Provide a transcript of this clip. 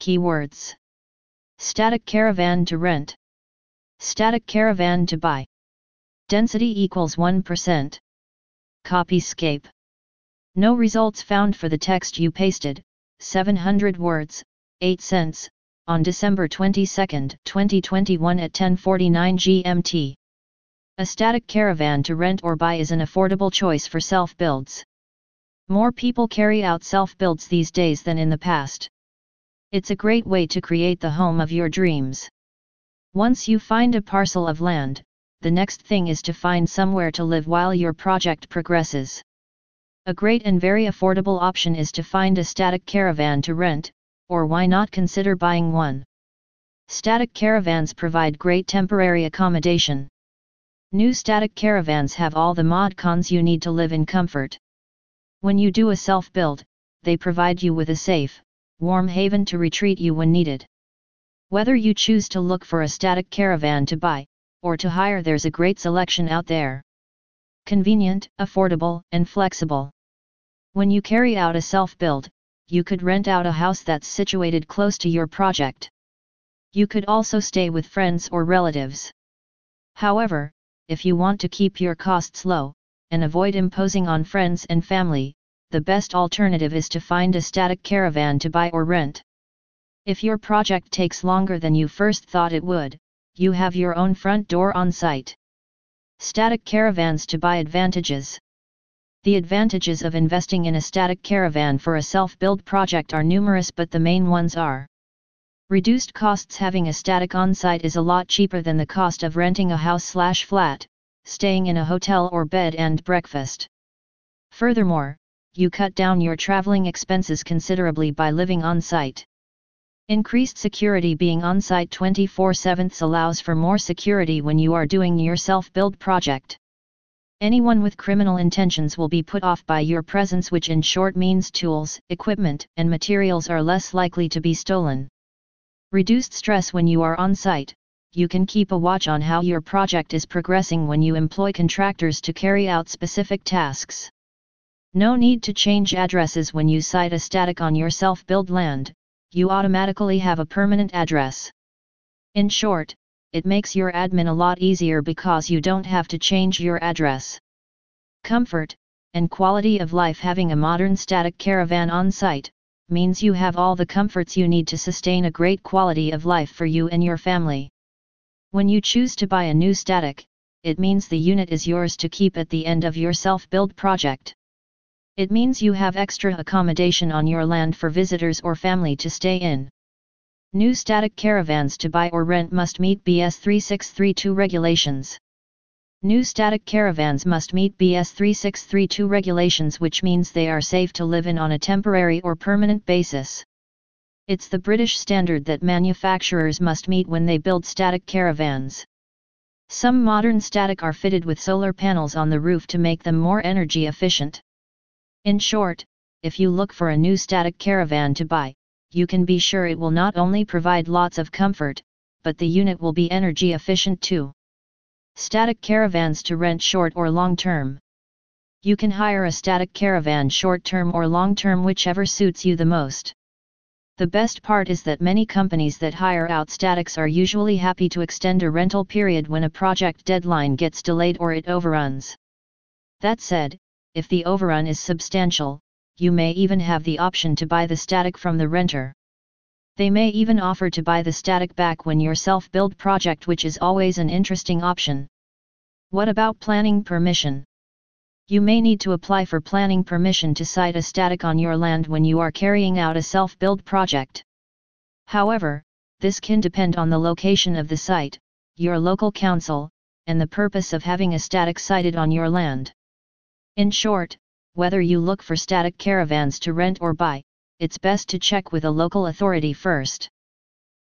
Keywords Static caravan to rent. Static caravan to buy. Density equals 1%. Copyscape. No results found for the text you pasted, 700 words, 8 cents, on December 22, 2021 at 10:49 GMT. A static caravan to rent or buy is an affordable choice for self-builds. More people carry out self-builds these days than in the past. It's a great way to create the home of your dreams. Once you find a parcel of land, the next thing is to find somewhere to live while your project progresses. A great and very affordable option is to find a static caravan to rent, or why not consider buying one? Static caravans provide great temporary accommodation. New static caravans have all the mod cons you need to live in comfort. When you do a self-build, they provide you with a safe, warm haven to retreat you when needed. Whether you choose to look for a static caravan to buy, or to hire there's a great selection out there. Convenient, affordable, and flexible. When you carry out a self-build, you could rent out a house that's situated close to your project. You could also stay with friends or relatives. However, if you want to keep your costs low, and avoid imposing on friends and family, the best alternative is to find a static caravan to buy or rent. If your project takes longer than you first thought it would, you have your own front door on site. Static caravans to buy advantages. The advantages of investing in a static caravan for a self-build project are numerous but the main ones are Reduced costs Having a static on-site is a lot cheaper than the cost of renting a house slash flat, staying in a hotel or bed and breakfast. Furthermore, you cut down your traveling expenses considerably by living on site. Increased security being on site 24 7 allows for more security when you are doing your self build project. Anyone with criminal intentions will be put off by your presence, which in short means tools, equipment, and materials are less likely to be stolen. Reduced stress when you are on site, you can keep a watch on how your project is progressing when you employ contractors to carry out specific tasks. No need to change addresses when you site a static on your self-build land, you automatically have a permanent address. In short, it makes your admin a lot easier because you don't have to change your address. Comfort, and quality of life Having a modern static caravan on site, means you have all the comforts you need to sustain a great quality of life for you and your family. When you choose to buy a new static, it means the unit is yours to keep at the end of your self-build project. It means you have extra accommodation on your land for visitors or family to stay in. New static caravans to buy or rent must meet BS 3632 regulations. New static caravans must meet BS 3632 regulations which means they are safe to live in on a temporary or permanent basis. It's the British standard that manufacturers must meet when they build static caravans. Some modern static are fitted with solar panels on the roof to make them more energy efficient. In short, if you look for a new static caravan to buy, you can be sure it will not only provide lots of comfort, but the unit will be energy efficient too. Static caravans to rent short or long term. You can hire a static caravan short term or long term whichever suits you the most. The best part is that many companies that hire out statics are usually happy to extend a rental period when a project deadline gets delayed or it overruns. That said, if the overrun is substantial, you may even have the option to buy the static from the renter. They may even offer to buy the static back when your self-build project which is always an interesting option. What about planning permission? You may need to apply for planning permission to site a static on your land when you are carrying out a self-build project. However, this can depend on the location of the site, your local council, and the purpose of having a static sited on your land. In short, whether you look for static caravans to rent or buy, it's best to check with a local authority first.